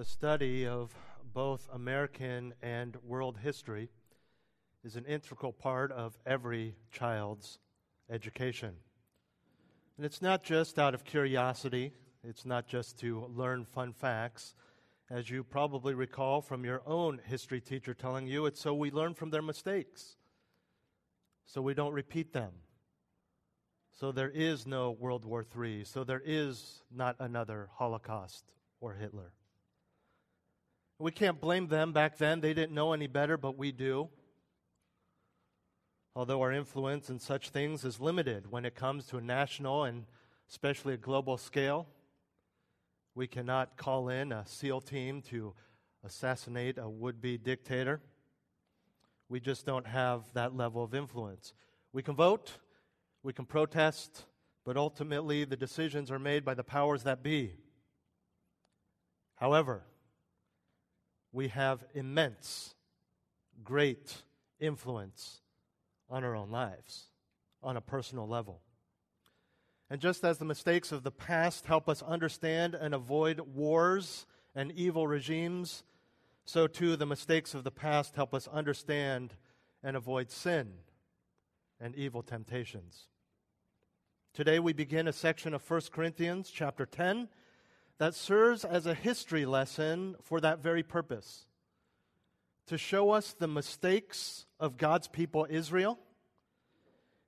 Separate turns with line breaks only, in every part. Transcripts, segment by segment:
The study of both American and world history is an integral part of every child's education. And it's not just out of curiosity, it's not just to learn fun facts. As you probably recall from your own history teacher telling you, it's so we learn from their mistakes, so we don't repeat them. So there is no World War III, so there is not another Holocaust or Hitler. We can't blame them back then. They didn't know any better, but we do. Although our influence in such things is limited when it comes to a national and especially a global scale, we cannot call in a SEAL team to assassinate a would be dictator. We just don't have that level of influence. We can vote, we can protest, but ultimately the decisions are made by the powers that be. However, we have immense, great influence on our own lives on a personal level. And just as the mistakes of the past help us understand and avoid wars and evil regimes, so too the mistakes of the past help us understand and avoid sin and evil temptations. Today we begin a section of 1 Corinthians chapter 10 that serves as a history lesson for that very purpose to show us the mistakes of God's people Israel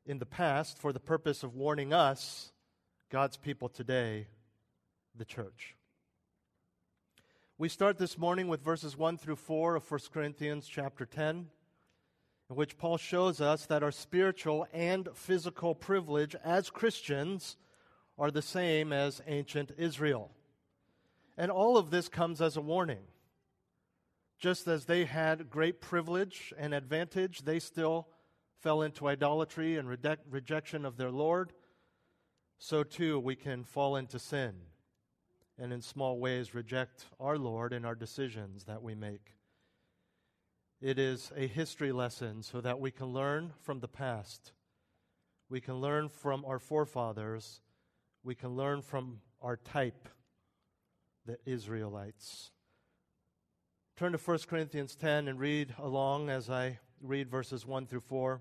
in the past for the purpose of warning us, God's people today, the church. We start this morning with verses 1 through 4 of 1 Corinthians chapter 10, in which Paul shows us that our spiritual and physical privilege as Christians are the same as ancient Israel. And all of this comes as a warning. Just as they had great privilege and advantage, they still fell into idolatry and rejection of their Lord. So too, we can fall into sin and in small ways reject our Lord in our decisions that we make. It is a history lesson so that we can learn from the past. We can learn from our forefathers. We can learn from our type the Israelites. Turn to 1 Corinthians 10 and read along as I read verses 1 through 4.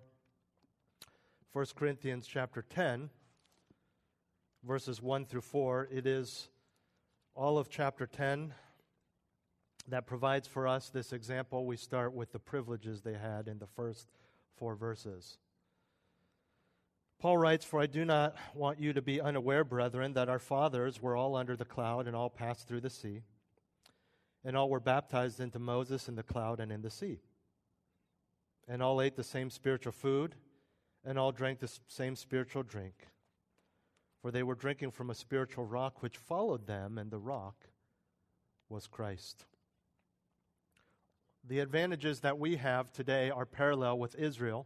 1 Corinthians chapter 10, verses 1 through 4. It is all of chapter 10 that provides for us this example. We start with the privileges they had in the first four verses. Paul writes, For I do not want you to be unaware, brethren, that our fathers were all under the cloud and all passed through the sea, and all were baptized into Moses in the cloud and in the sea. And all ate the same spiritual food, and all drank the same spiritual drink. For they were drinking from a spiritual rock which followed them, and the rock was Christ. The advantages that we have today are parallel with Israel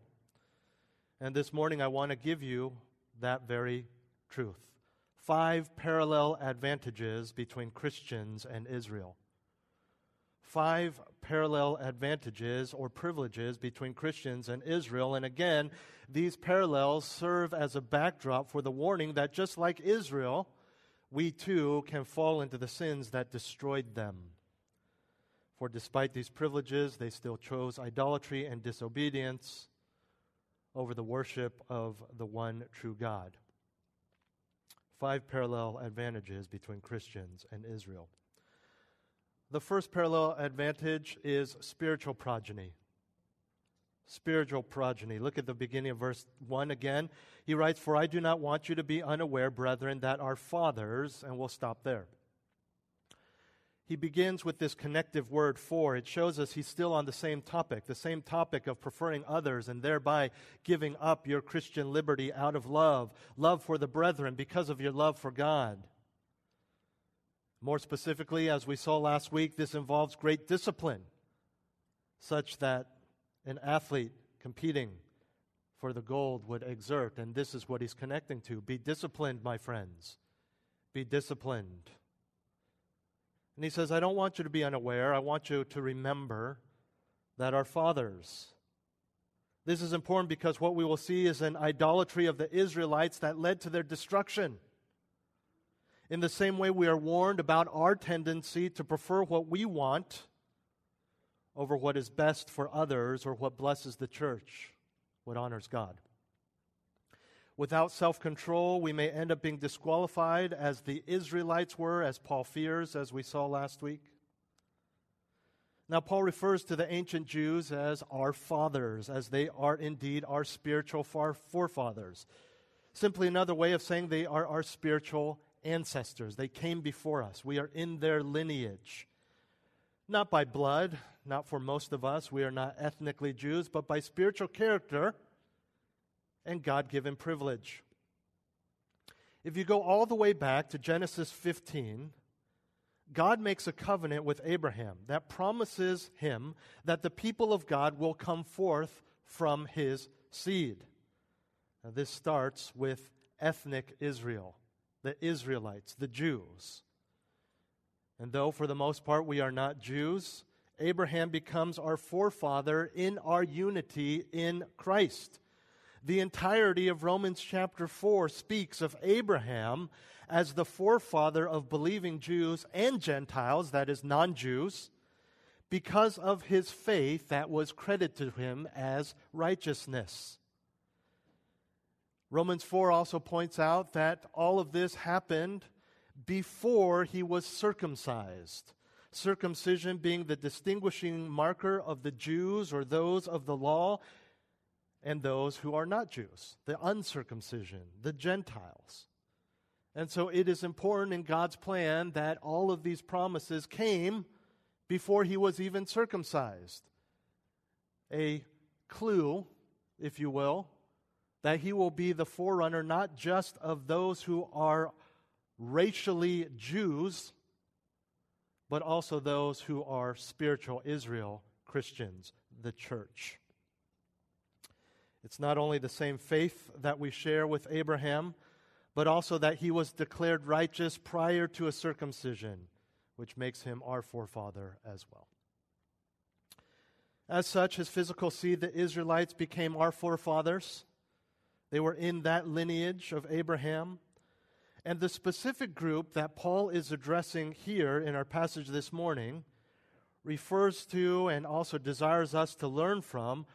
and this morning, I want to give you that very truth. Five parallel advantages between Christians and Israel. Five parallel advantages or privileges between Christians and Israel. And again, these parallels serve as a backdrop for the warning that just like Israel, we too can fall into the sins that destroyed them. For despite these privileges, they still chose idolatry and disobedience over the worship of the one true God. Five parallel advantages between Christians and Israel. The first parallel advantage is spiritual progeny. Spiritual progeny. Look at the beginning of verse 1 again. He writes, For I do not want you to be unaware, brethren, that our fathers, and we'll stop there. He begins with this connective word for. It shows us he's still on the same topic, the same topic of preferring others and thereby giving up your Christian liberty out of love, love for the brethren because of your love for God. More specifically, as we saw last week, this involves great discipline, such that an athlete competing for the gold would exert. And this is what he's connecting to. Be disciplined, my friends. Be disciplined. And he says, I don't want you to be unaware. I want you to remember that our fathers. This is important because what we will see is an idolatry of the Israelites that led to their destruction. In the same way, we are warned about our tendency to prefer what we want over what is best for others or what blesses the church, what honors God. Without self control, we may end up being disqualified as the Israelites were, as Paul fears, as we saw last week. Now, Paul refers to the ancient Jews as our fathers, as they are indeed our spiritual forefathers. Simply another way of saying they are our spiritual ancestors. They came before us. We are in their lineage. Not by blood, not for most of us. We are not ethnically Jews, but by spiritual character and God given privilege. If you go all the way back to Genesis 15, God makes a covenant with Abraham that promises him that the people of God will come forth from his seed. Now, this starts with ethnic Israel, the Israelites, the Jews. And though for the most part we are not Jews, Abraham becomes our forefather in our unity in Christ. The entirety of Romans chapter 4 speaks of Abraham as the forefather of believing Jews and Gentiles, that is, non Jews, because of his faith that was credited to him as righteousness. Romans 4 also points out that all of this happened before he was circumcised. Circumcision being the distinguishing marker of the Jews or those of the law, and those who are not Jews, the uncircumcision, the Gentiles. And so it is important in God's plan that all of these promises came before he was even circumcised. A clue, if you will, that he will be the forerunner not just of those who are racially Jews, but also those who are spiritual Israel Christians, the church. It's not only the same faith that we share with Abraham, but also that he was declared righteous prior to a circumcision, which makes him our forefather as well. As such, his physical seed, the Israelites, became our forefathers. They were in that lineage of Abraham. And the specific group that Paul is addressing here in our passage this morning refers to and also desires us to learn from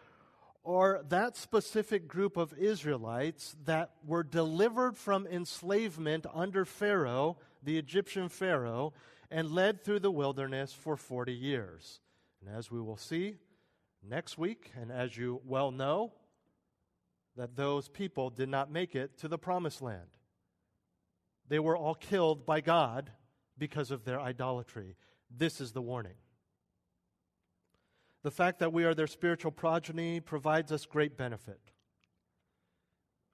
or that specific group of Israelites that were delivered from enslavement under Pharaoh, the Egyptian Pharaoh, and led through the wilderness for 40 years. And as we will see next week, and as you well know, that those people did not make it to the promised land. They were all killed by God because of their idolatry. This is the warning. The fact that we are their spiritual progeny provides us great benefit.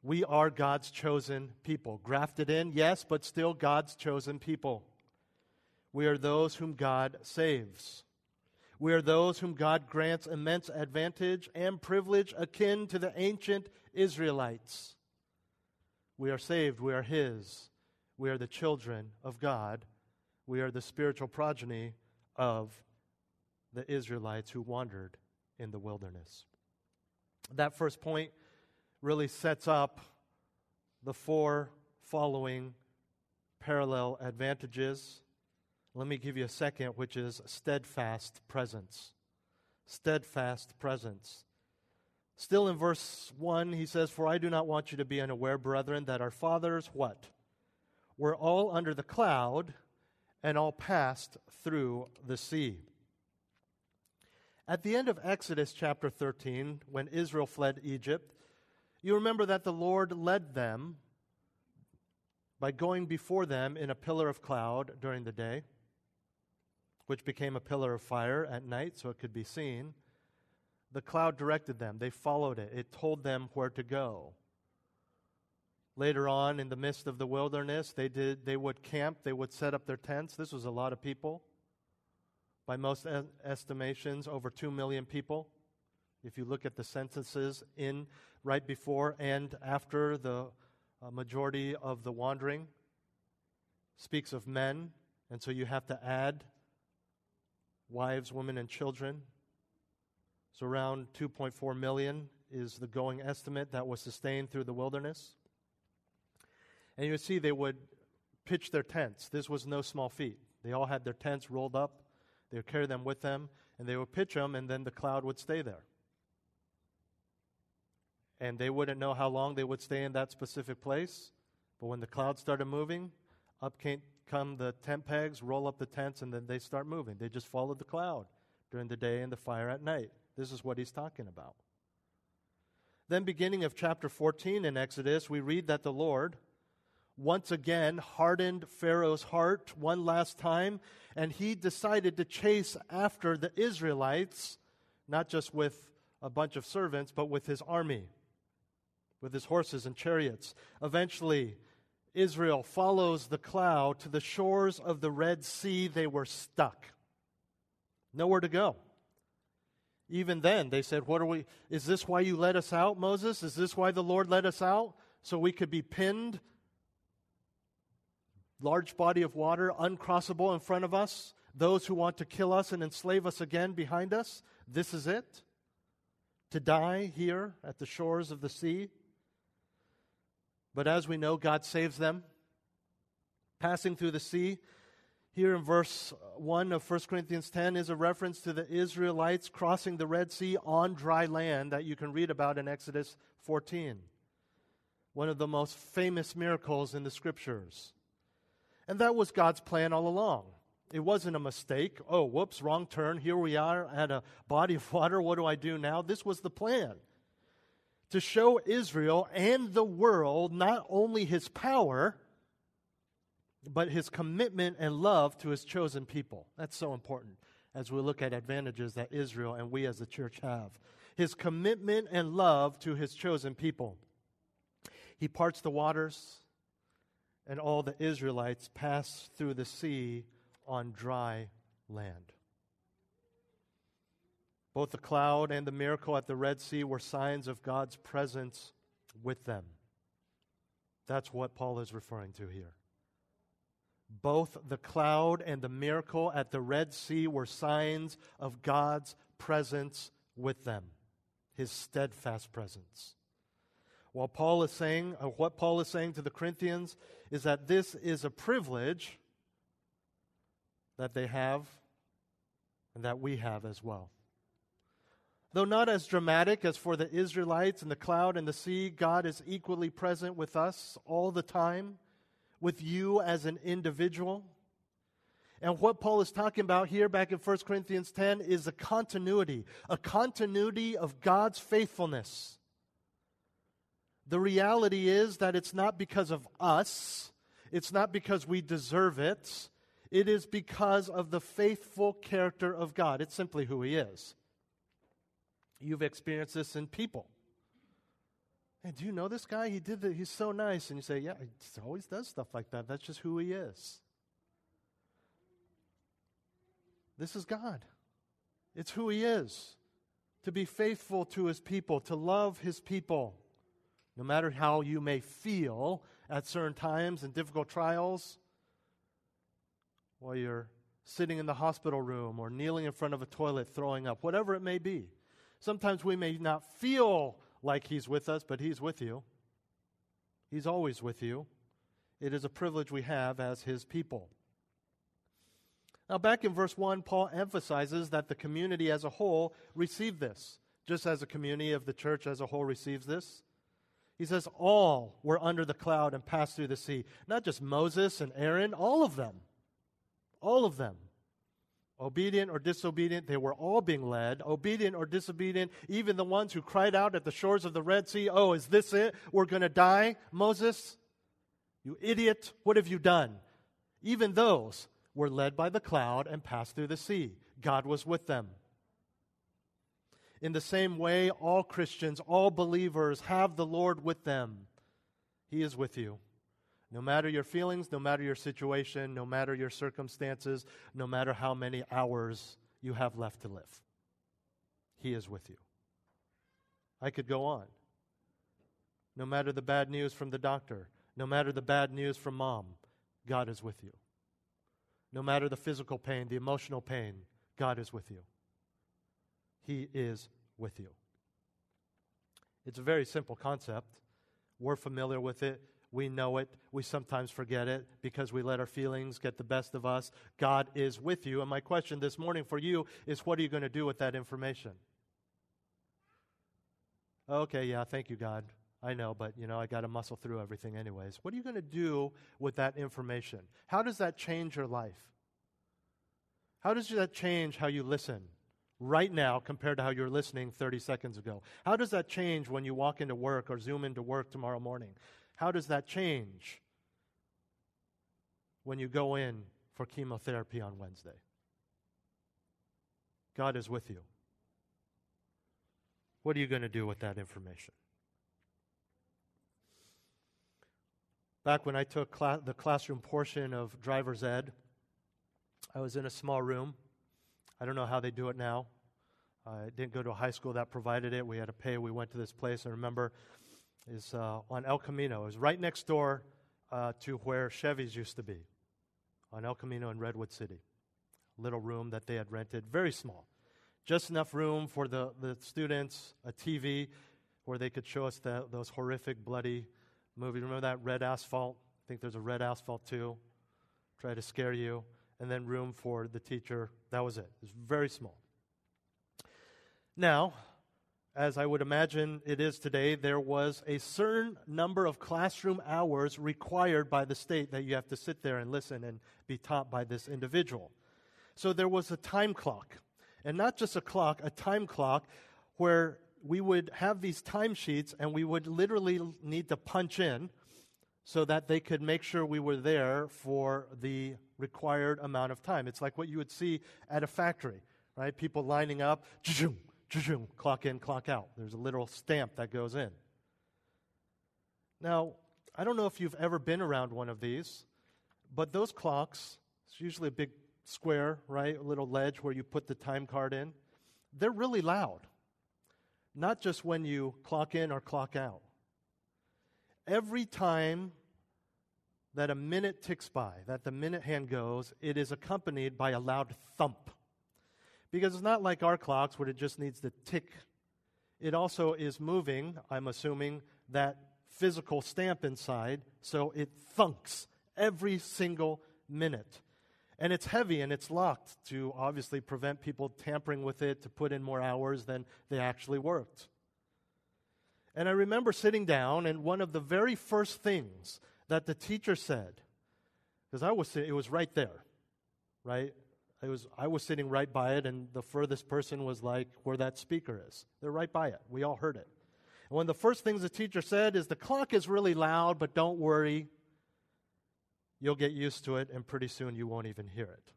We are God's chosen people. Grafted in, yes, but still God's chosen people. We are those whom God saves. We are those whom God grants immense advantage and privilege akin to the ancient Israelites. We are saved. We are His. We are the children of God. We are the spiritual progeny of the Israelites who wandered in the wilderness. That first point really sets up the four following parallel advantages. Let me give you a second, which is steadfast presence. Steadfast presence. Still in verse 1, he says, For I do not want you to be unaware, brethren, that our fathers, what? Were all under the cloud and all passed through the sea. At the end of Exodus chapter 13, when Israel fled Egypt, you remember that the Lord led them by going before them in a pillar of cloud during the day, which became a pillar of fire at night so it could be seen. The cloud directed them. They followed it. It told them where to go. Later on, in the midst of the wilderness, they, did, they would camp, they would set up their tents. This was a lot of people. By most estimations, over 2 million people. If you look at the censuses in right before and after the uh, majority of the wandering, speaks of men, and so you have to add wives, women, and children. So around 2.4 million is the going estimate that was sustained through the wilderness. And you see, they would pitch their tents. This was no small feat. They all had their tents rolled up, they would carry them with them, and they would pitch them, and then the cloud would stay there. And they wouldn't know how long they would stay in that specific place, but when the cloud started moving, up came, come the tent pegs, roll up the tents, and then they start moving. They just followed the cloud during the day and the fire at night. This is what he's talking about. Then, beginning of chapter 14 in Exodus, we read that the Lord once again hardened Pharaoh's heart one last time, and he decided to chase after the Israelites, not just with a bunch of servants, but with his army, with his horses and chariots. Eventually, Israel follows the cloud to the shores of the Red Sea. They were stuck, nowhere to go. Even then, they said, What are we? Is this why you let us out, Moses? Is this why the Lord let us out? So we could be pinned, large body of water, uncrossable in front of us, those who want to kill us and enslave us again behind us? This is it? To die here at the shores of the sea? But as we know, God saves them. Passing through the sea, here in verse 1 of 1 Corinthians 10 is a reference to the Israelites crossing the Red Sea on dry land that you can read about in Exodus 14. One of the most famous miracles in the scriptures. And that was God's plan all along. It wasn't a mistake. Oh, whoops, wrong turn. Here we are at a body of water. What do I do now? This was the plan to show Israel and the world not only his power, but his commitment and love to his chosen people. That's so important as we look at advantages that Israel and we as the church have. His commitment and love to his chosen people. He parts the waters, and all the Israelites pass through the sea on dry land. Both the cloud and the miracle at the Red Sea were signs of God's presence with them. That's what Paul is referring to here. Both the cloud and the miracle at the Red Sea were signs of God's presence with them, his steadfast presence. While Paul is saying, or what Paul is saying to the Corinthians is that this is a privilege that they have and that we have as well. Though not as dramatic as for the Israelites and the cloud and the sea, God is equally present with us all the time, with you as an individual. And what Paul is talking about here back in 1 Corinthians 10 is a continuity, a continuity of God's faithfulness. The reality is that it's not because of us, it's not because we deserve it, it is because of the faithful character of God. It's simply who He is. You've experienced this in people. Hey, do you know this guy? He did that. He's so nice. And you say, yeah, he always does stuff like that. That's just who he is. This is God. It's who he is. To be faithful to his people, to love his people, no matter how you may feel at certain times and difficult trials, while you're sitting in the hospital room or kneeling in front of a toilet throwing up, whatever it may be. Sometimes we may not feel like He's with us, but He's with you. He's always with you. It is a privilege we have as His people. Now, back in verse 1, Paul emphasizes that the community as a whole received this, just as a community of the church as a whole receives this. He says, All were under the cloud and passed through the sea. Not just Moses and Aaron, all of them. All of them obedient or disobedient, they were all being led, obedient or disobedient, even the ones who cried out at the shores of the Red Sea, Oh, is this it? We're going to die, Moses? You idiot, what have you done? Even those were led by the cloud and passed through the sea. God was with them. In the same way, all Christians, all believers have the Lord with them. He is with you. No matter your feelings, no matter your situation, no matter your circumstances, no matter how many hours you have left to live, He is with you. I could go on. No matter the bad news from the doctor, no matter the bad news from mom, God is with you. No matter the physical pain, the emotional pain, God is with you. He is with you. It's a very simple concept. We're familiar with it. We know it. We sometimes forget it because we let our feelings get the best of us. God is with you. And my question this morning for you is what are you going to do with that information? Okay, yeah, thank you, God. I know, but you know, I got to muscle through everything anyways. What are you going to do with that information? How does that change your life? How does that change how you listen right now compared to how you were listening 30 seconds ago? How does that change when you walk into work or zoom into work tomorrow morning? How does that change when you go in for chemotherapy on Wednesday? God is with you. What are you going to do with that information? Back when I took the classroom portion of driver's ed, I was in a small room. I don't know how they do it now. I didn't go to a high school that provided it. We had to pay. We went to this place. I remember is uh, on El Camino. It was right next door uh, to where Chevy's used to be, on El Camino in Redwood City. Little room that they had rented, very small. Just enough room for the, the students, a TV where they could show us the, those horrific, bloody movie. Remember that red asphalt? I think there's a red asphalt too. Try to scare you. And then room for the teacher. That was it. It was very small. Now, as I would imagine it is today, there was a certain number of classroom hours required by the state that you have to sit there and listen and be taught by this individual. So there was a time clock. And not just a clock, a time clock where we would have these timesheets and we would literally need to punch in so that they could make sure we were there for the required amount of time. It's like what you would see at a factory, right? People lining up, clock in, clock out. There's a little stamp that goes in. Now, I don't know if you've ever been around one of these, but those clocks, it's usually a big square, right? A little ledge where you put the time card in. They're really loud not just when you clock in or clock out. Every time that a minute ticks by, that the minute hand goes, it is accompanied by a loud thump. Because it's not like our clocks where it just needs to tick. It also is moving, I'm assuming, that physical stamp inside, so it thunks every single minute. And it's heavy and it's locked to obviously prevent people tampering with it to put in more hours than they actually worked. And I remember sitting down, and one of the very first things that the teacher said, because I was it was right there, right? I was I was sitting right by it, and the furthest person was like where that speaker is. They're right by it. We all heard it. And one of the first things the teacher said is, "The clock is really loud, but don't worry. You'll get used to it, and pretty soon you won't even hear it.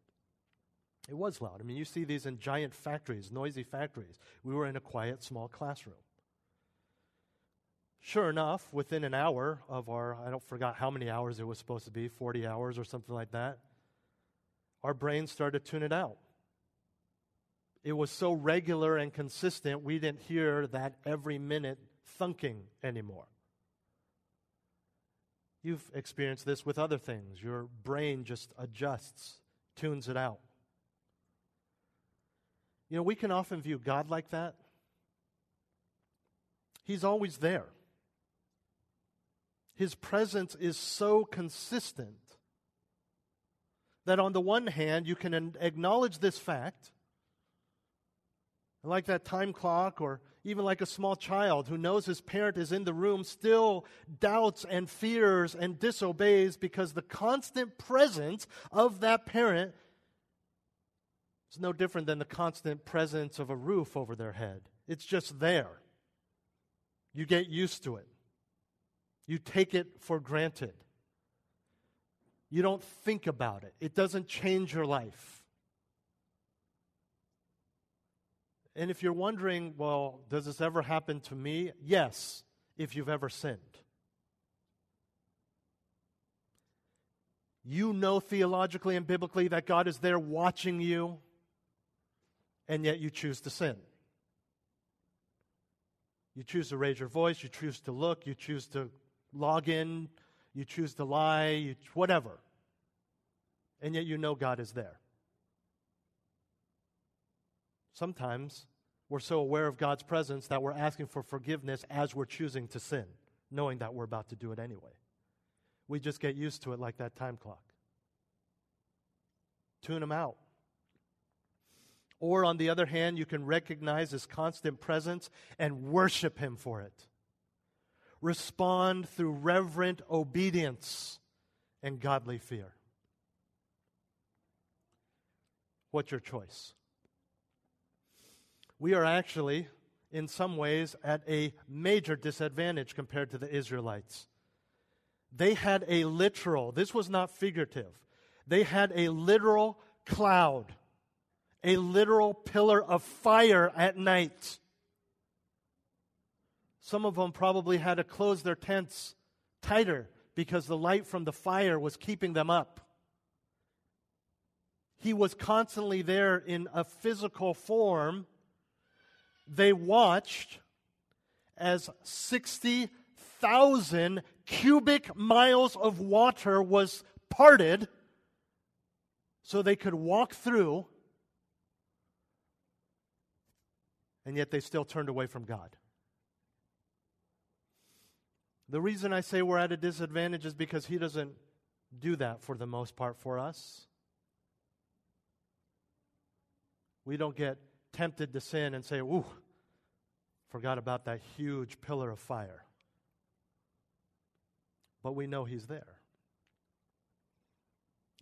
It was loud. I mean, you see these in giant factories, noisy factories. We were in a quiet, small classroom. Sure enough, within an hour of our, I don't forgot how many hours it was supposed to be, 40 hours or something like that, our brains started to tune it out. It was so regular and consistent, we didn't hear that every minute thunking anymore. You've experienced this with other things. Your brain just adjusts, tunes it out. You know, we can often view God like that. He's always there. His presence is so consistent that, on the one hand, you can acknowledge this fact, like that time clock or even like a small child who knows his parent is in the room, still doubts and fears and disobeys because the constant presence of that parent is no different than the constant presence of a roof over their head. It's just there. You get used to it, you take it for granted. You don't think about it, it doesn't change your life. And if you're wondering, well, does this ever happen to me? Yes, if you've ever sinned. You know theologically and biblically that God is there watching you, and yet you choose to sin. You choose to raise your voice, you choose to look, you choose to log in, you choose to lie, you, whatever. And yet you know God is there. Sometimes we're so aware of God's presence that we're asking for forgiveness as we're choosing to sin, knowing that we're about to do it anyway. We just get used to it like that time clock. Tune them out. Or, on the other hand, you can recognize his constant presence and worship him for it. Respond through reverent obedience and godly fear. What's your choice? We are actually, in some ways, at a major disadvantage compared to the Israelites. They had a literal, this was not figurative, they had a literal cloud a literal pillar of fire at night. Some of them probably had to close their tents tighter because the light from the fire was keeping them up. He was constantly there in a physical form. They watched as 60,000 cubic miles of water was parted so they could walk through and yet they still turned away from God. The reason I say we're at a disadvantage is because He doesn't do that for the most part for us. We don't get tempted to sin and say, Ooh, forgot about that huge pillar of fire. But we know He's there.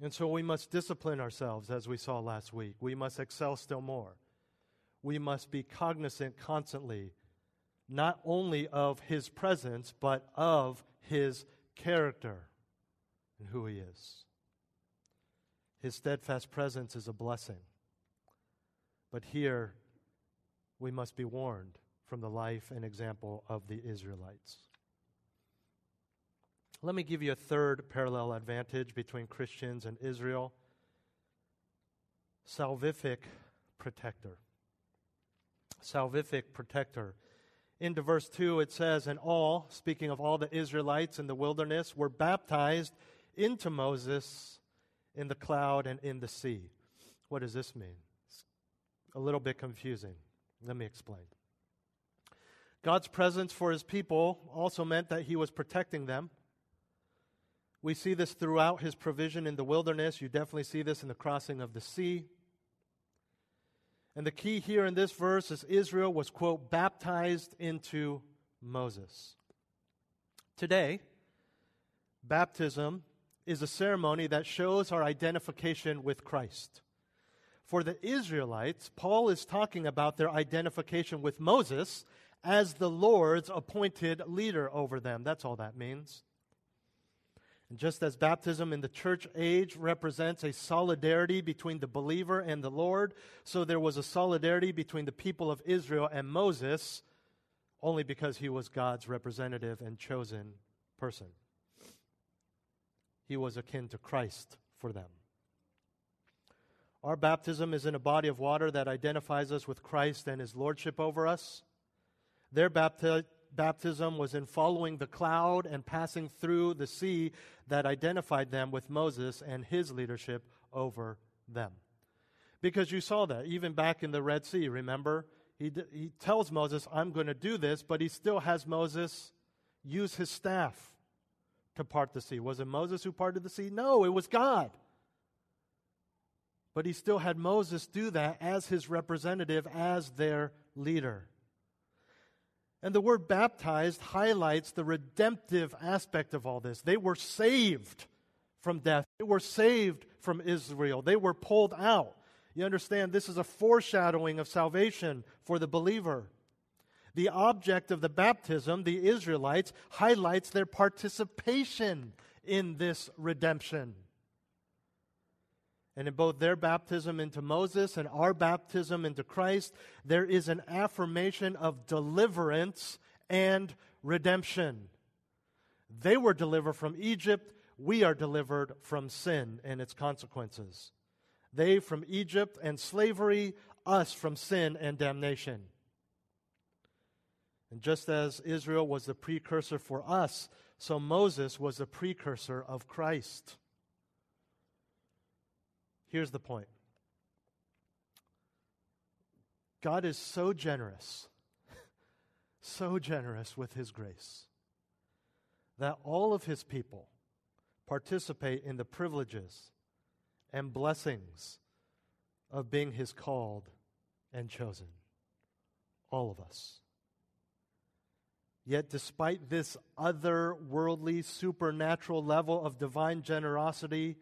And so we must discipline ourselves, as we saw last week. We must excel still more we must be cognizant constantly, not only of his presence, but of his character and who he is. His steadfast presence is a blessing. But here, we must be warned from the life and example of the Israelites. Let me give you a third parallel advantage between Christians and Israel salvific protector salvific protector. Into verse 2, it says, And all, speaking of all the Israelites in the wilderness, were baptized into Moses in the cloud and in the sea. What does this mean? It's a little bit confusing. Let me explain. God's presence for his people also meant that he was protecting them. We see this throughout his provision in the wilderness. You definitely see this in the crossing of the sea. And the key here in this verse is Israel was, quote, baptized into Moses. Today, baptism is a ceremony that shows our identification with Christ. For the Israelites, Paul is talking about their identification with Moses as the Lord's appointed leader over them. That's all that means. And just as baptism in the church age represents a solidarity between the believer and the Lord, so there was a solidarity between the people of Israel and Moses, only because he was God's representative and chosen person. He was akin to Christ for them. Our baptism is in a body of water that identifies us with Christ and his lordship over us. Their bapti- baptism was in following the cloud and passing through the sea that identified them with Moses and his leadership over them. Because you saw that even back in the Red Sea, remember? He, d- he tells Moses, I'm going to do this, but he still has Moses use his staff to part the sea. Was it Moses who parted the sea? No, it was God. But he still had Moses do that as his representative, as their leader. And the word baptized highlights the redemptive aspect of all this. They were saved from death, they were saved from Israel, they were pulled out. You understand, this is a foreshadowing of salvation for the believer. The object of the baptism, the Israelites, highlights their participation in this redemption. And in both their baptism into Moses and our baptism into Christ, there is an affirmation of deliverance and redemption. They were delivered from Egypt. We are delivered from sin and its consequences. They from Egypt and slavery, us from sin and damnation. And just as Israel was the precursor for us, so Moses was the precursor of Christ. Here's the point God is so generous, so generous with his grace, that all of his people participate in the privileges and blessings of being his called and chosen. All of us. Yet, despite this otherworldly, supernatural level of divine generosity,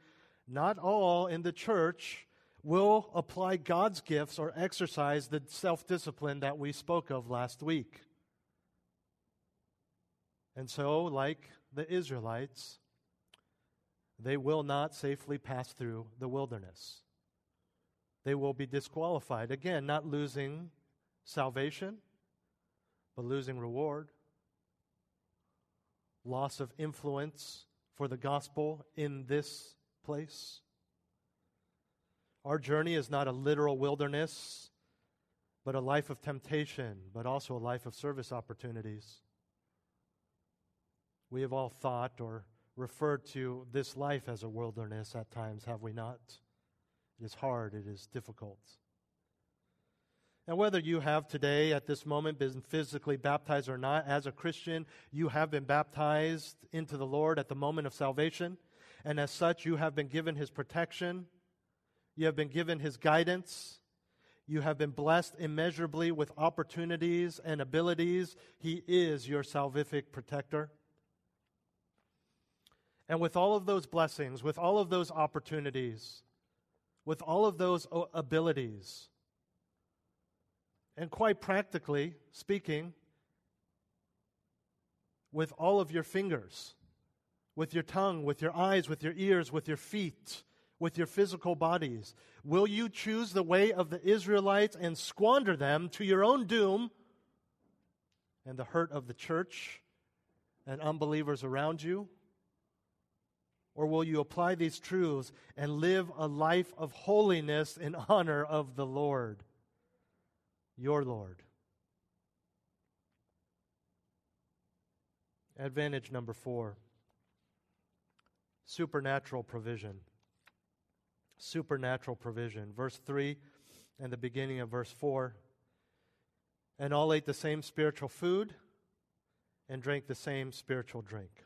not all in the church will apply God's gifts or exercise the self discipline that we spoke of last week. And so, like the Israelites, they will not safely pass through the wilderness. They will be disqualified. Again, not losing salvation, but losing reward, loss of influence for the gospel in this place. Our journey is not a literal wilderness, but a life of temptation, but also a life of service opportunities. We have all thought or referred to this life as a wilderness at times, have we not? It is hard, it is difficult. And whether you have today, at this moment, been physically baptized or not, as a Christian, you have been baptized into the Lord at the moment of salvation and as such, you have been given his protection, you have been given his guidance. You have been blessed immeasurably with opportunities and abilities. He is your salvific protector. And with all of those blessings, with all of those opportunities, with all of those uh, abilities, and quite practically speaking, with all of your fingers, with your tongue, with your eyes, with your ears, with your feet, with your physical bodies? Will you choose the way of the Israelites and squander them to your own doom and the hurt of the church and unbelievers around you? Or will you apply these truths and live a life of holiness in honor of the Lord, your Lord? Advantage number four supernatural provision. Supernatural provision. Verse 3 and the beginning of verse 4. And all ate the same spiritual food and drank the same spiritual drink.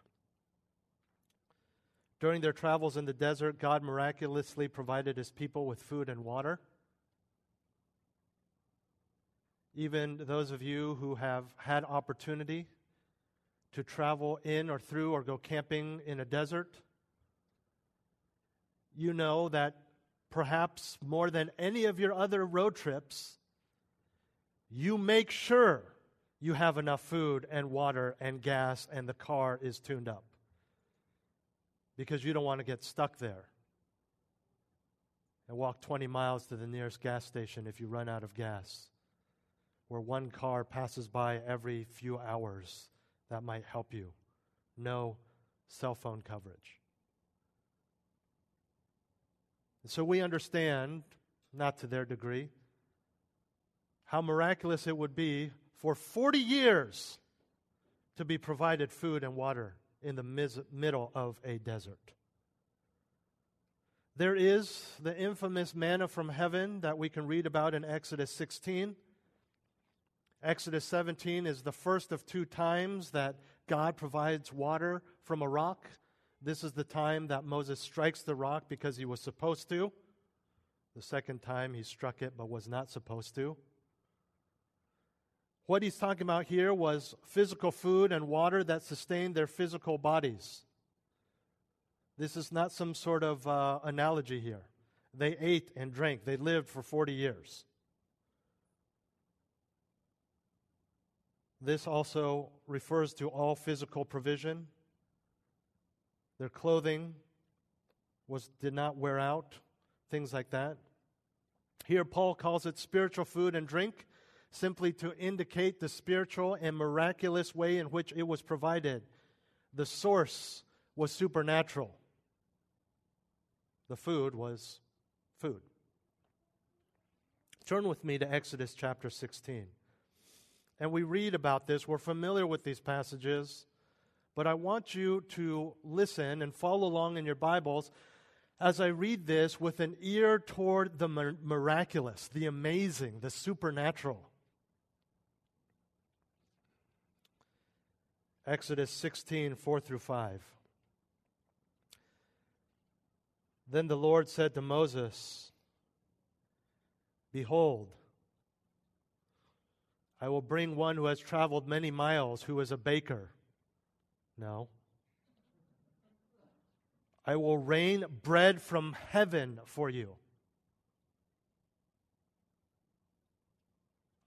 During their travels in the desert, God miraculously provided his people with food and water. Even those of you who have had opportunity to travel in or through or go camping in a desert, you know that perhaps more than any of your other road trips, you make sure you have enough food and water and gas and the car is tuned up because you don't want to get stuck there and walk 20 miles to the nearest gas station if you run out of gas, where one car passes by every few hours. That might help you. No cell phone coverage. So we understand, not to their degree, how miraculous it would be for 40 years to be provided food and water in the mis- middle of a desert. There is the infamous manna from heaven that we can read about in Exodus 16. Exodus 17 is the first of two times that God provides water from a rock. This is the time that Moses strikes the rock because he was supposed to. The second time he struck it but was not supposed to. What he's talking about here was physical food and water that sustained their physical bodies. This is not some sort of uh, analogy here. They ate and drank, they lived for 40 years. This also refers to all physical provision their clothing was, did not wear out. things like that. Here, Paul calls it spiritual food and drink, simply to indicate the spiritual and miraculous way in which it was provided. The source was supernatural, the food was food. Turn with me to Exodus chapter 16. And we read about this. We're familiar with these passages, but I want you to listen and follow along in your Bibles as I read this with an ear toward the miraculous, the amazing, the supernatural. Exodus 16, 4 through 5. Then the Lord said to Moses, Behold, I will bring one who has traveled many miles, who is a baker. No. I will rain bread from heaven for you.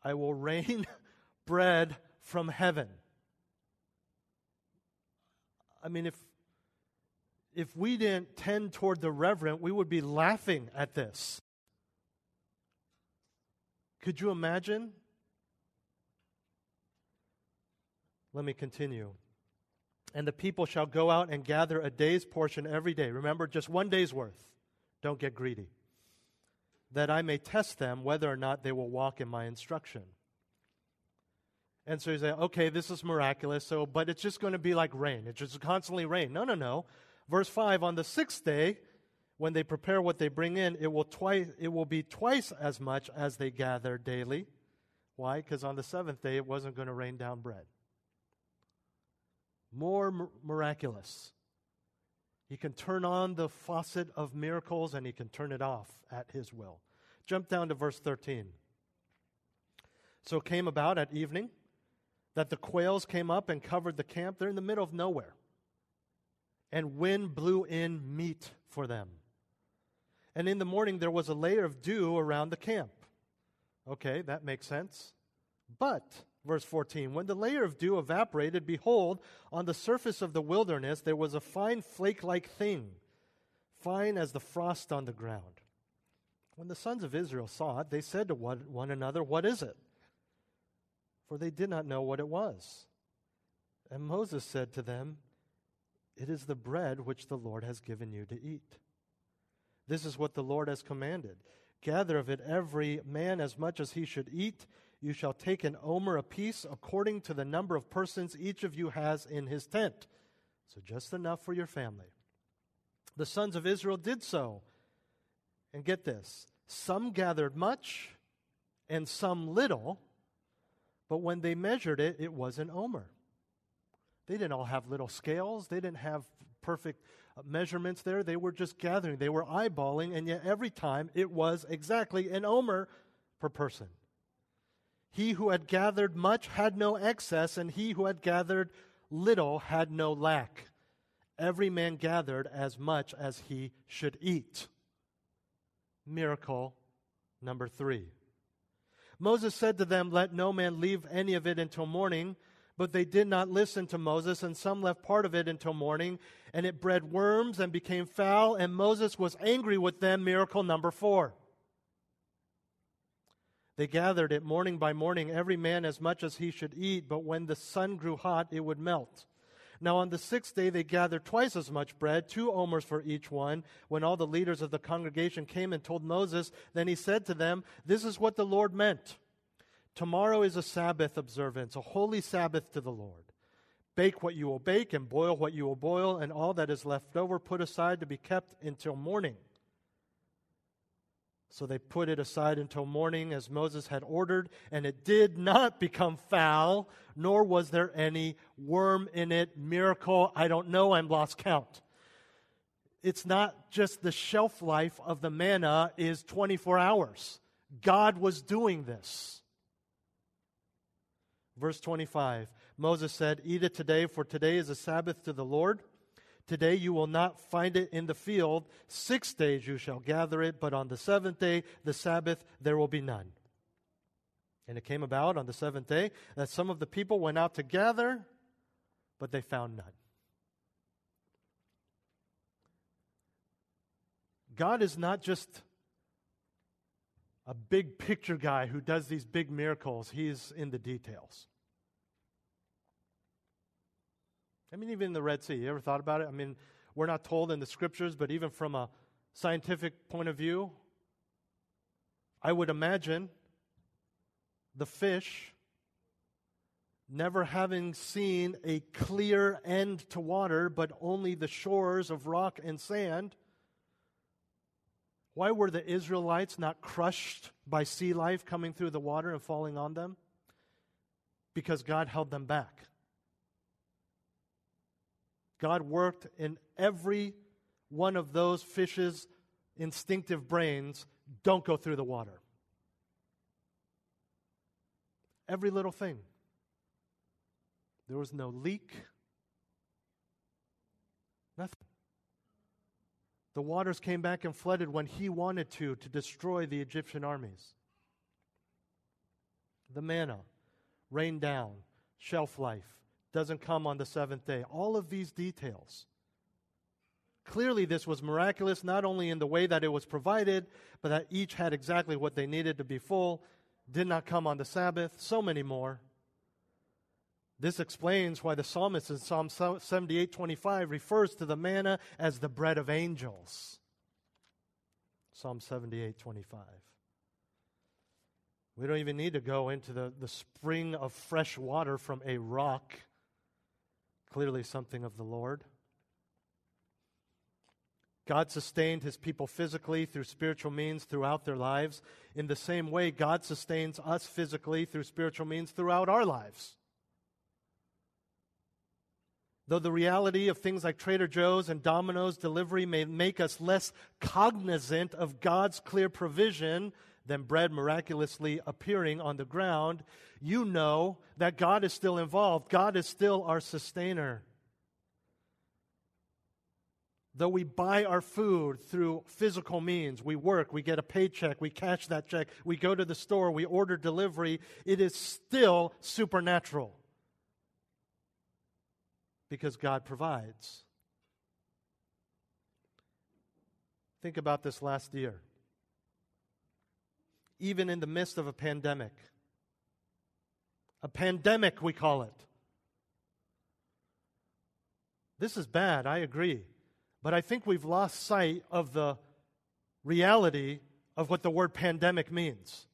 I will rain bread from heaven. I mean, if, if we didn't tend toward the reverent, we would be laughing at this. Could you imagine? Let me continue. And the people shall go out and gather a day's portion every day. Remember, just one day's worth. Don't get greedy. That I may test them whether or not they will walk in my instruction. And so you say, okay, this is miraculous, so but it's just going to be like rain. It's just constantly rain. No, no, no. Verse 5 On the sixth day, when they prepare what they bring in, it will, twice, it will be twice as much as they gather daily. Why? Because on the seventh day, it wasn't going to rain down bread. More miraculous. He can turn on the faucet of miracles and he can turn it off at his will. Jump down to verse 13. So it came about at evening that the quails came up and covered the camp. They're in the middle of nowhere. And wind blew in meat for them. And in the morning there was a layer of dew around the camp. Okay, that makes sense. But, verse 14, when the layer of dew evaporated, behold, on the surface of the wilderness there was a fine flake like thing, fine as the frost on the ground. When the sons of Israel saw it, they said to one, one another, What is it? For they did not know what it was. And Moses said to them, It is the bread which the Lord has given you to eat. This is what the Lord has commanded. Gather of it every man as much as he should eat. You shall take an omer apiece according to the number of persons each of you has in his tent. So just enough for your family. The sons of Israel did so. And get this some gathered much and some little, but when they measured it, it was an omer. They didn't all have little scales, they didn't have perfect uh, measurements there. They were just gathering, they were eyeballing, and yet every time it was exactly an omer per person. He who had gathered much had no excess, and he who had gathered little had no lack. Every man gathered as much as he should eat. Miracle number three. Moses said to them, Let no man leave any of it until morning. But they did not listen to Moses, and some left part of it until morning, and it bred worms and became foul, and Moses was angry with them. Miracle number four. They gathered it morning by morning, every man as much as he should eat, but when the sun grew hot, it would melt. Now on the sixth day they gathered twice as much bread, two omers for each one. When all the leaders of the congregation came and told Moses, then he said to them, This is what the Lord meant. Tomorrow is a Sabbath observance, a holy Sabbath to the Lord. Bake what you will bake, and boil what you will boil, and all that is left over put aside to be kept until morning. So they put it aside until morning as Moses had ordered, and it did not become foul, nor was there any worm in it. Miracle, I don't know, I'm lost count. It's not just the shelf life of the manna is 24 hours. God was doing this. Verse 25 Moses said, Eat it today, for today is a Sabbath to the Lord. Today you will not find it in the field. Six days you shall gather it, but on the seventh day, the Sabbath, there will be none. And it came about on the seventh day that some of the people went out to gather, but they found none. God is not just a big picture guy who does these big miracles, he's in the details. I mean, even in the Red Sea, you ever thought about it? I mean, we're not told in the scriptures, but even from a scientific point of view, I would imagine the fish never having seen a clear end to water, but only the shores of rock and sand. Why were the Israelites not crushed by sea life coming through the water and falling on them? Because God held them back. God worked in every one of those fish's instinctive brains don't go through the water. Every little thing. There was no leak, nothing. The waters came back and flooded when he wanted to, to destroy the Egyptian armies. The manna rained down, shelf life doesn't come on the seventh day. All of these details. Clearly, this was miraculous, not only in the way that it was provided, but that each had exactly what they needed to be full, did not come on the Sabbath, so many more. This explains why the psalmist in Psalm 78:25 refers to the manna as the bread of angels. Psalm 78:25. We don't even need to go into the, the spring of fresh water from a rock. Clearly, something of the Lord. God sustained his people physically through spiritual means throughout their lives. In the same way, God sustains us physically through spiritual means throughout our lives. Though the reality of things like Trader Joe's and Domino's delivery may make us less cognizant of God's clear provision than bread miraculously appearing on the ground, you know that God is still involved. God is still our sustainer. Though we buy our food through physical means, we work, we get a paycheck, we cash that check, we go to the store, we order delivery, it is still supernatural because God provides. Think about this last year. Even in the midst of a pandemic, a pandemic, we call it. This is bad, I agree. But I think we've lost sight of the reality of what the word pandemic means.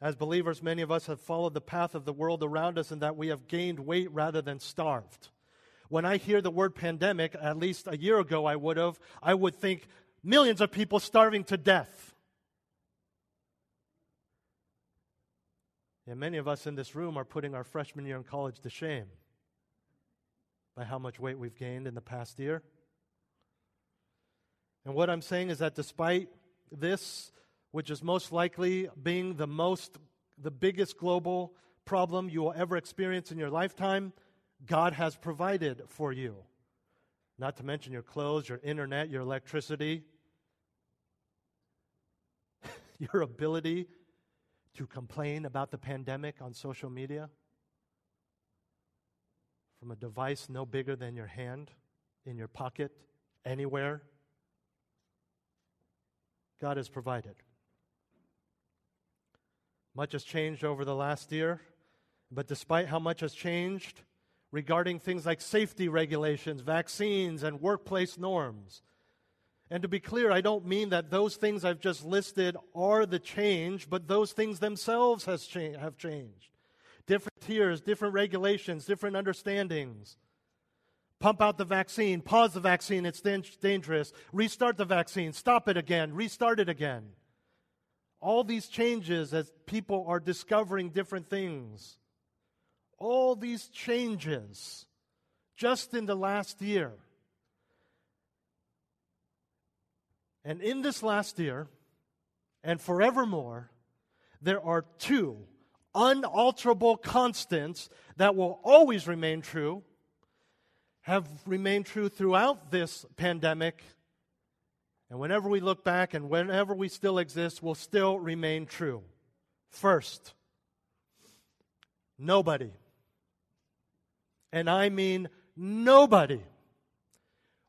As believers, many of us have followed the path of the world around us in that we have gained weight rather than starved. When I hear the word pandemic, at least a year ago I would have, I would think millions of people starving to death. And many of us in this room are putting our freshman year in college to shame by how much weight we've gained in the past year. And what I'm saying is that despite this, which is most likely being the most, the biggest global problem you will ever experience in your lifetime, God has provided for you. Not to mention your clothes, your internet, your electricity, your ability to complain about the pandemic on social media from a device no bigger than your hand, in your pocket, anywhere. God has provided. Much has changed over the last year, but despite how much has changed regarding things like safety regulations, vaccines, and workplace norms, and to be clear, I don't mean that those things I've just listed are the change, but those things themselves has cha- have changed. Different tiers, different regulations, different understandings. Pump out the vaccine, pause the vaccine, it's dangerous. Restart the vaccine, stop it again, restart it again all these changes as people are discovering different things. All these changes just in the last year. And in this last year, and forevermore, there are two unalterable constants that will always remain true, have remained true throughout this pandemic, and whenever we look back and whenever we still exist, will still remain true. First, nobody, and I mean nobody,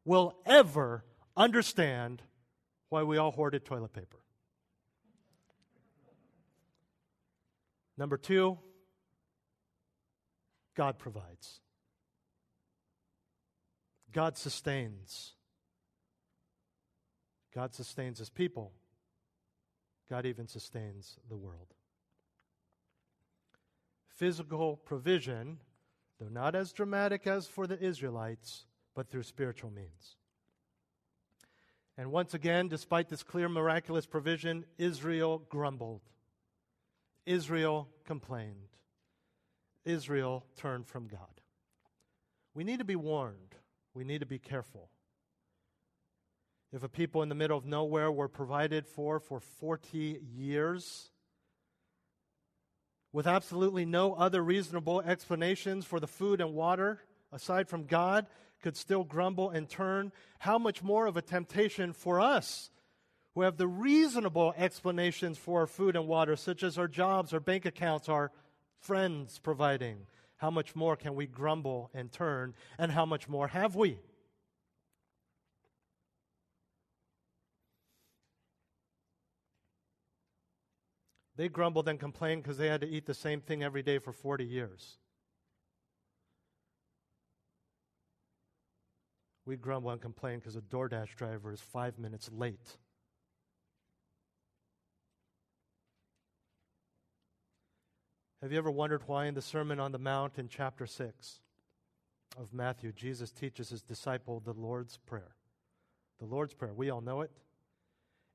will ever understand why we all hoarded toilet paper. Number two, God provides. God sustains. God sustains his people. God even sustains the world. Physical provision, though not as dramatic as for the Israelites, but through spiritual means. And once again, despite this clear miraculous provision, Israel grumbled. Israel complained. Israel turned from God. We need to be warned. We need to be careful. If a people in the middle of nowhere were provided for for 40 years, with absolutely no other reasonable explanations for the food and water aside from God, could still grumble and turn, how much more of a temptation for us who have the reasonable explanations for our food and water, such as our jobs, our bank accounts, our friends providing? How much more can we grumble and turn, and how much more have we? They grumbled and complained because they had to eat the same thing every day for 40 years. We grumble and complain because a DoorDash driver is five minutes late. Have you ever wondered why in the Sermon on the Mount in chapter 6 of Matthew, Jesus teaches his disciple the Lord's Prayer? The Lord's Prayer, we all know it.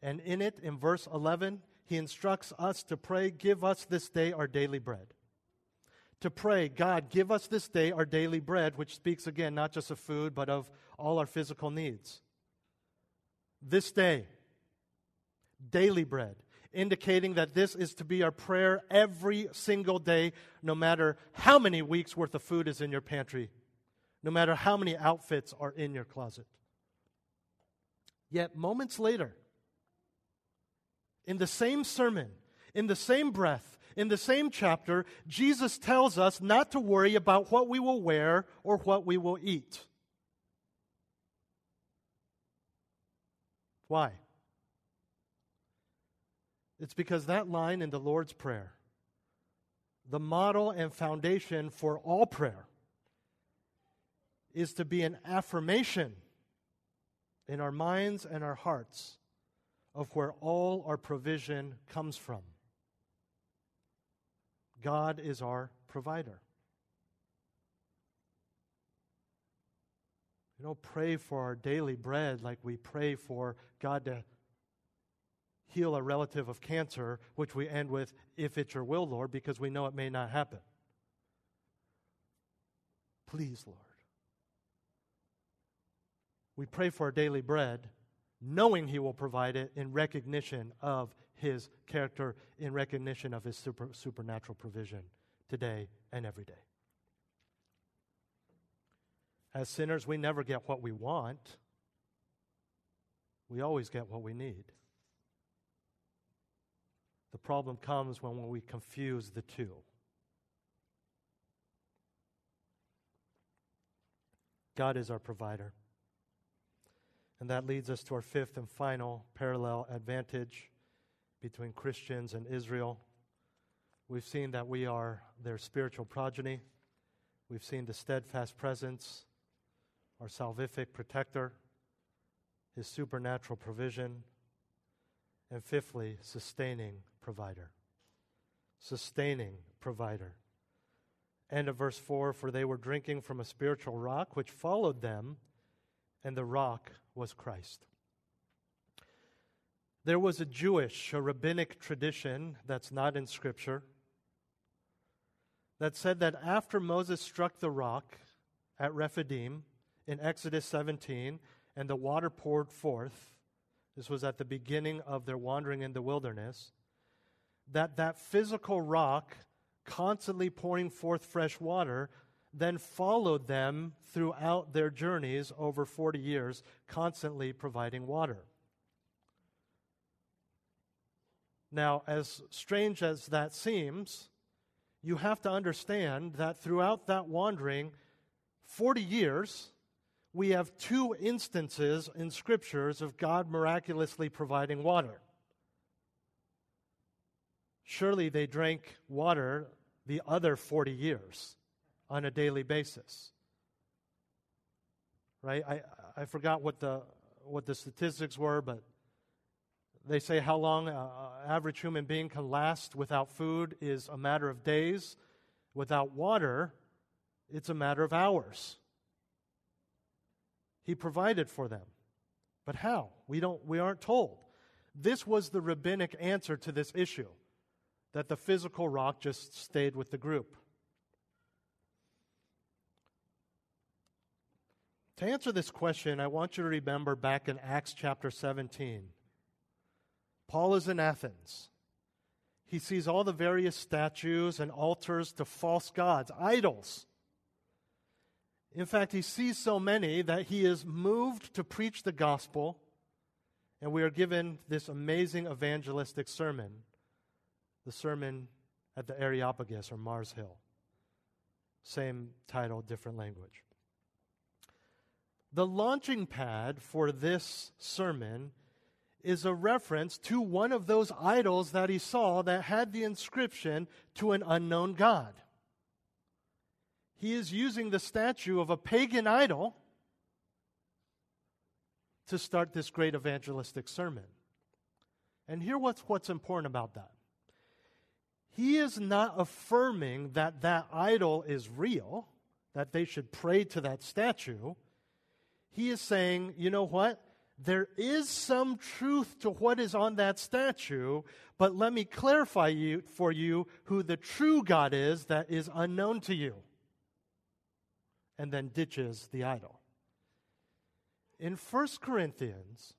And in it, in verse 11, he instructs us to pray, Give us this day our daily bread to pray, God, give us this day our daily bread, which speaks again not just of food, but of all our physical needs. This day, daily bread, indicating that this is to be our prayer every single day, no matter how many weeks worth of food is in your pantry, no matter how many outfits are in your closet. Yet, moments later, in the same sermon, in the same breath, in the same chapter, Jesus tells us not to worry about what we will wear or what we will eat. Why? It's because that line in the Lord's Prayer, the model and foundation for all prayer, is to be an affirmation in our minds and our hearts of where all our provision comes from. God is our provider. We don't pray for our daily bread like we pray for God to heal a relative of cancer, which we end with, if it's your will, Lord, because we know it may not happen. Please, Lord. We pray for our daily bread, knowing He will provide it in recognition of his character in recognition of his super, supernatural provision today and every day. As sinners, we never get what we want, we always get what we need. The problem comes when we confuse the two. God is our provider. And that leads us to our fifth and final parallel advantage between Christians and Israel. We've seen that we are their spiritual progeny. We've seen the steadfast presence, our salvific protector, his supernatural provision, and fifthly, sustaining provider. Sustaining provider. End of verse 4 For they were drinking from a spiritual rock which followed them, and the rock was Christ. There was a Jewish, a rabbinic tradition that's not in Scripture that said that after Moses struck the rock at Rephidim in Exodus 17 and the water poured forth, this was at the beginning of their wandering in the wilderness, that that physical rock constantly pouring forth fresh water then followed them throughout their journeys over 40 years, constantly providing water. Now, as strange as that seems, you have to understand that throughout that wandering, 40 years, we have two instances in scriptures of God miraculously providing water. Surely they drank water the other 40 years on a daily basis. Right? I, I forgot what the, what the statistics were, but they say how long an average human being can last without food is a matter of days. Without water, it's a matter of hours. He provided for them. But how? We, don't, we aren't told. This was the rabbinic answer to this issue that the physical rock just stayed with the group. To answer this question, I want you to remember back in Acts chapter 17. Paul is in Athens. He sees all the various statues and altars to false gods, idols. In fact, he sees so many that he is moved to preach the gospel, and we are given this amazing evangelistic sermon the sermon at the Areopagus or Mars Hill. Same title, different language. The launching pad for this sermon is a reference to one of those idols that he saw that had the inscription to an unknown God he is using the statue of a pagan idol to start this great evangelistic sermon. And here what's what's important about that. He is not affirming that that idol is real, that they should pray to that statue. He is saying, you know what? There is some truth to what is on that statue, but let me clarify you, for you who the true God is that is unknown to you and then ditches the idol. In 1 Corinthians,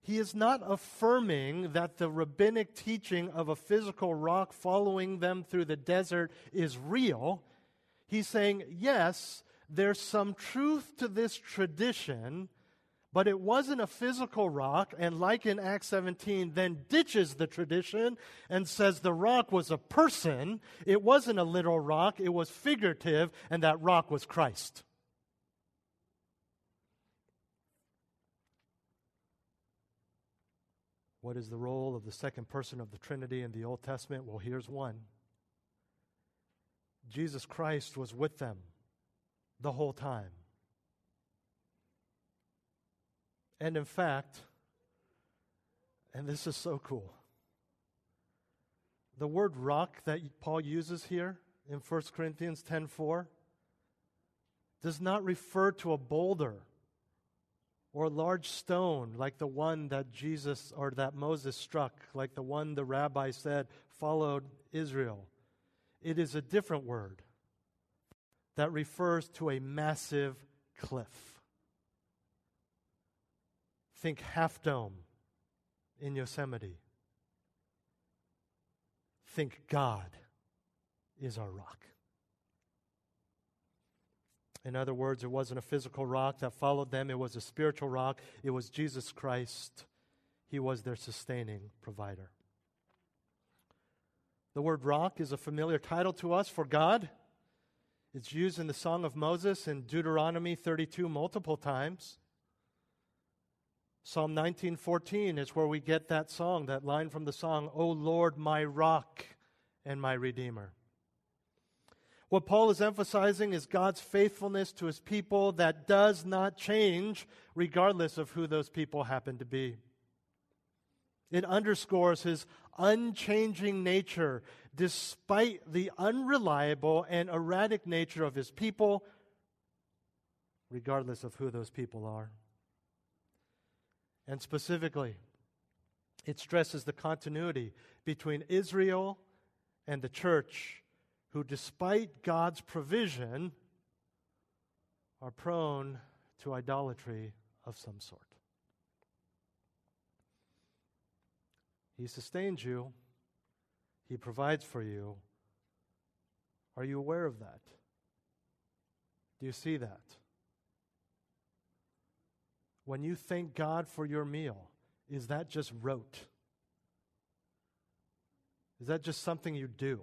he is not affirming that the rabbinic teaching of a physical rock following them through the desert is real. He's saying, yes, there's some truth to this tradition, but it wasn't a physical rock, and like in Acts 17, then ditches the tradition and says the rock was a person. It wasn't a literal rock, it was figurative, and that rock was Christ. What is the role of the second person of the Trinity in the Old Testament? Well, here's one Jesus Christ was with them the whole time. And in fact, and this is so cool, the word rock that Paul uses here in 1 Corinthians 10:4 does not refer to a boulder or a large stone like the one that Jesus or that Moses struck, like the one the rabbi said followed Israel. It is a different word that refers to a massive cliff. Think Half Dome in Yosemite. Think God is our rock. In other words, it wasn't a physical rock that followed them, it was a spiritual rock. It was Jesus Christ. He was their sustaining provider. The word rock is a familiar title to us for God. It's used in the Song of Moses in Deuteronomy 32 multiple times. Psalm 19:14 is where we get that song, that line from the song, "O Lord, my rock and my redeemer." What Paul is emphasizing is God's faithfulness to his people that does not change regardless of who those people happen to be. It underscores his unchanging nature despite the unreliable and erratic nature of his people, regardless of who those people are. And specifically, it stresses the continuity between Israel and the church, who, despite God's provision, are prone to idolatry of some sort. He sustains you, He provides for you. Are you aware of that? Do you see that? When you thank God for your meal, is that just rote? Is that just something you do?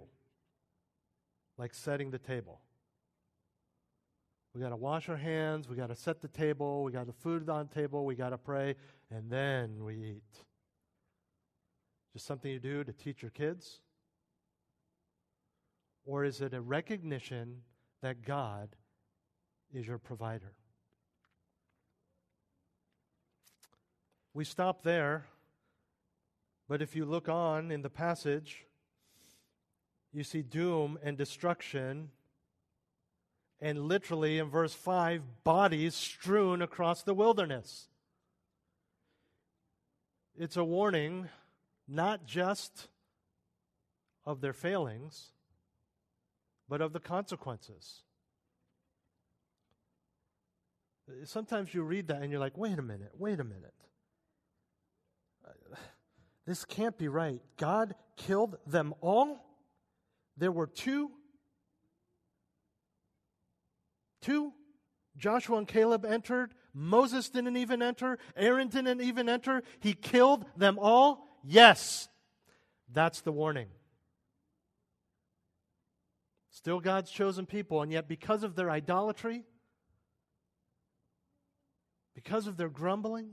Like setting the table? We got to wash our hands, we got to set the table, we got the food on the table, we got to pray, and then we eat. Just something you do to teach your kids? Or is it a recognition that God is your provider? We stop there, but if you look on in the passage, you see doom and destruction, and literally in verse 5, bodies strewn across the wilderness. It's a warning not just of their failings, but of the consequences. Sometimes you read that and you're like, wait a minute, wait a minute. This can't be right. God killed them all? There were two? Two? Joshua and Caleb entered. Moses didn't even enter. Aaron didn't even enter. He killed them all? Yes. That's the warning. Still God's chosen people, and yet because of their idolatry, because of their grumbling,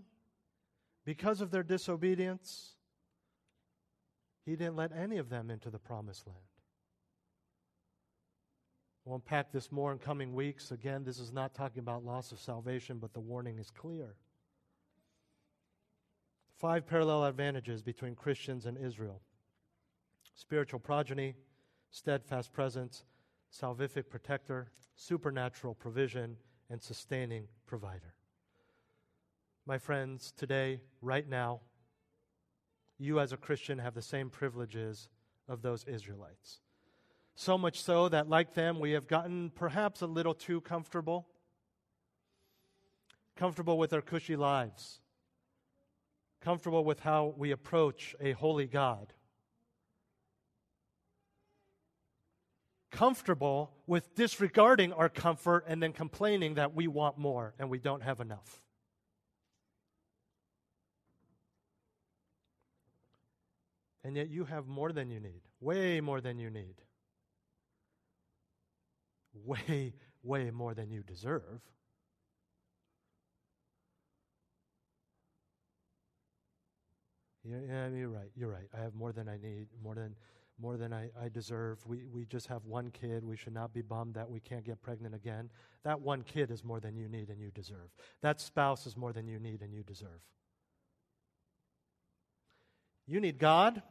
because of their disobedience, He didn't let any of them into the promised land. We'll unpack this more in coming weeks. Again, this is not talking about loss of salvation, but the warning is clear. Five parallel advantages between Christians and Israel spiritual progeny, steadfast presence, salvific protector, supernatural provision, and sustaining provider. My friends, today, right now, you as a Christian have the same privileges of those Israelites. So much so that, like them, we have gotten perhaps a little too comfortable. Comfortable with our cushy lives. Comfortable with how we approach a holy God. Comfortable with disregarding our comfort and then complaining that we want more and we don't have enough. And yet you have more than you need, way more than you need, way, way more than you deserve. Yeah, you're right. You're right. I have more than I need, more than more than I, I deserve. We, we just have one kid. We should not be bummed that we can't get pregnant again. That one kid is more than you need and you deserve. That spouse is more than you need and you deserve. You need God.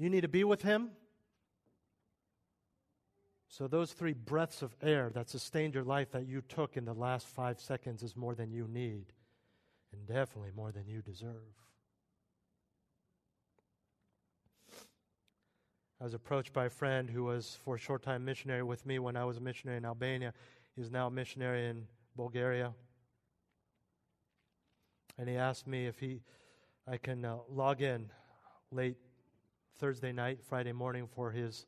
You need to be with Him. So, those three breaths of air that sustained your life that you took in the last five seconds is more than you need and definitely more than you deserve. I was approached by a friend who was for a short time missionary with me when I was a missionary in Albania. He's now a missionary in Bulgaria. And he asked me if he I can uh, log in late Thursday night, Friday morning for his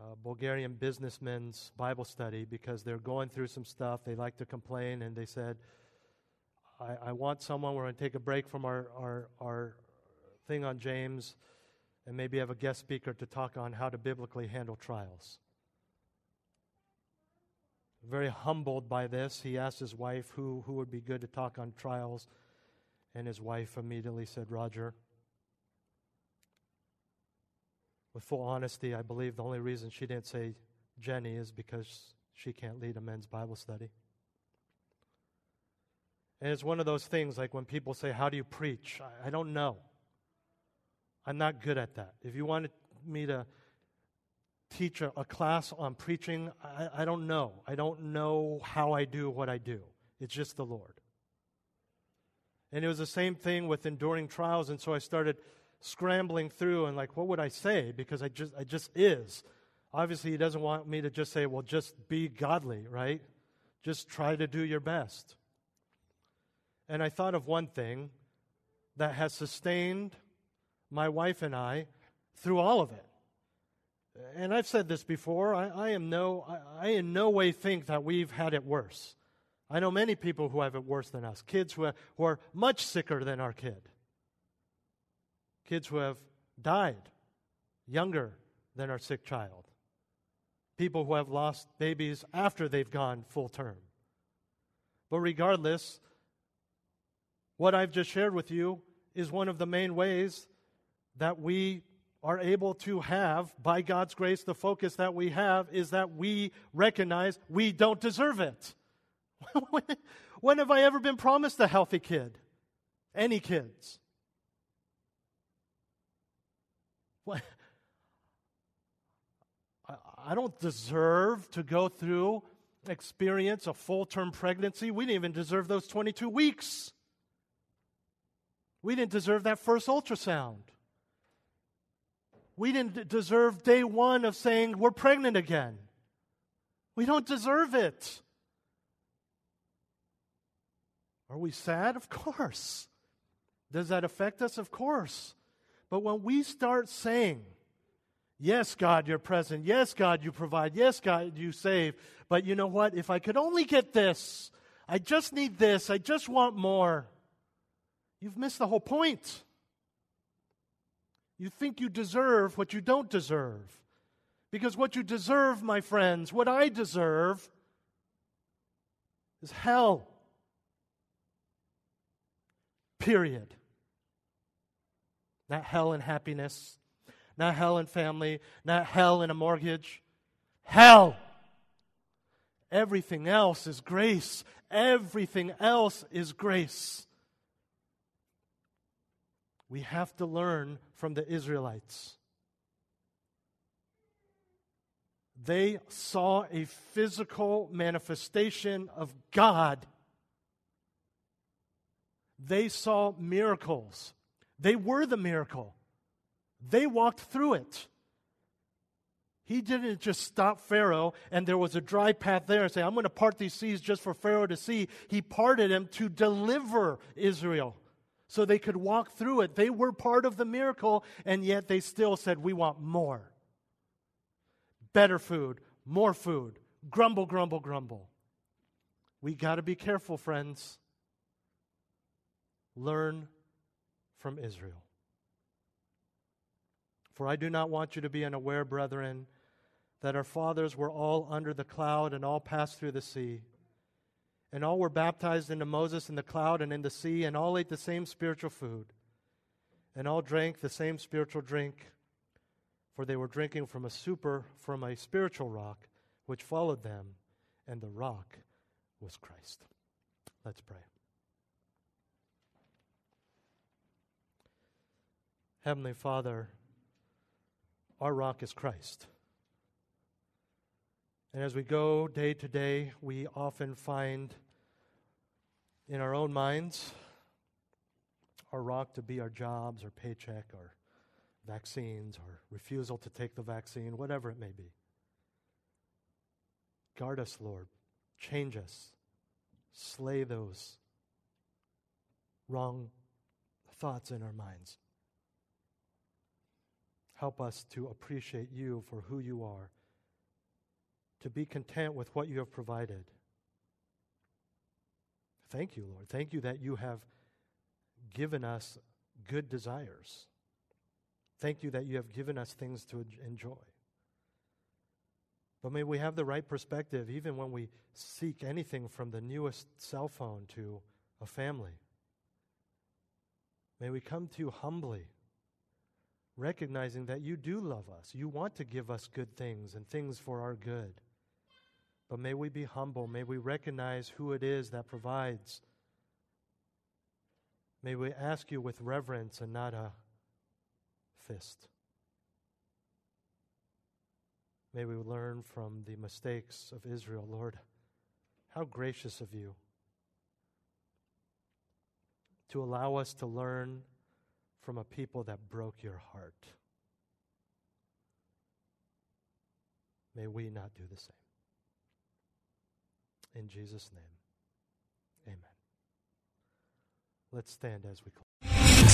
uh, Bulgarian businessmen's Bible study because they're going through some stuff. They like to complain, and they said, I, I want someone, we're going to take a break from our, our, our thing on James and maybe have a guest speaker to talk on how to biblically handle trials. Very humbled by this, he asked his wife who, who would be good to talk on trials, and his wife immediately said, Roger. With full honesty, I believe the only reason she didn't say Jenny is because she can't lead a men's Bible study. And it's one of those things like when people say, How do you preach? I, I don't know. I'm not good at that. If you wanted me to teach a, a class on preaching, I, I don't know. I don't know how I do what I do. It's just the Lord. And it was the same thing with enduring trials, and so I started scrambling through and like, what would I say? Because I just, I just is. Obviously, he doesn't want me to just say, well, just be godly, right? Just try to do your best. And I thought of one thing that has sustained my wife and I through all of it. And I've said this before. I, I am no, I, I in no way think that we've had it worse. I know many people who have it worse than us. Kids who, who are much sicker than our kid. Kids who have died younger than our sick child. People who have lost babies after they've gone full term. But regardless, what I've just shared with you is one of the main ways that we are able to have, by God's grace, the focus that we have is that we recognize we don't deserve it. when have I ever been promised a healthy kid? Any kids? What? I don't deserve to go through, experience a full term pregnancy. We didn't even deserve those 22 weeks. We didn't deserve that first ultrasound. We didn't deserve day one of saying we're pregnant again. We don't deserve it. Are we sad? Of course. Does that affect us? Of course. But when we start saying, Yes, God, you're present. Yes, God, you provide. Yes, God, you save. But you know what? If I could only get this, I just need this, I just want more. You've missed the whole point. You think you deserve what you don't deserve. Because what you deserve, my friends, what I deserve, is hell. Period. Not hell and happiness, not hell and family, not hell and a mortgage. Hell. Everything else is grace. Everything else is grace. We have to learn from the Israelites. They saw a physical manifestation of God. They saw miracles. They were the miracle. They walked through it. He didn't just stop Pharaoh and there was a dry path there and say, I'm going to part these seas just for Pharaoh to see. He parted them to deliver Israel so they could walk through it. They were part of the miracle, and yet they still said, We want more. Better food, more food. Grumble, grumble, grumble. We got to be careful, friends. Learn from Israel. For I do not want you to be unaware, brethren, that our fathers were all under the cloud and all passed through the sea. And all were baptized into Moses in the cloud and in the sea, and all ate the same spiritual food, and all drank the same spiritual drink, for they were drinking from a super, from a spiritual rock, which followed them, and the rock was Christ. Let's pray. Heavenly Father, our rock is Christ. And as we go day to day, we often find in our own minds our rock to be our jobs, our paycheck, our vaccines, or refusal to take the vaccine, whatever it may be. Guard us, Lord. Change us. Slay those wrong thoughts in our minds. Help us to appreciate you for who you are to be content with what you have provided. Thank you, Lord. Thank you that you have given us good desires. Thank you that you have given us things to enjoy. But may we have the right perspective even when we seek anything from the newest cell phone to a family. May we come to you humbly, recognizing that you do love us. You want to give us good things and things for our good. But may we be humble. May we recognize who it is that provides. May we ask you with reverence and not a fist. May we learn from the mistakes of Israel, Lord. How gracious of you to allow us to learn from a people that broke your heart. May we not do the same. In Jesus' name, amen. Let's stand as we close.